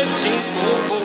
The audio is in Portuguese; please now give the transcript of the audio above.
There's no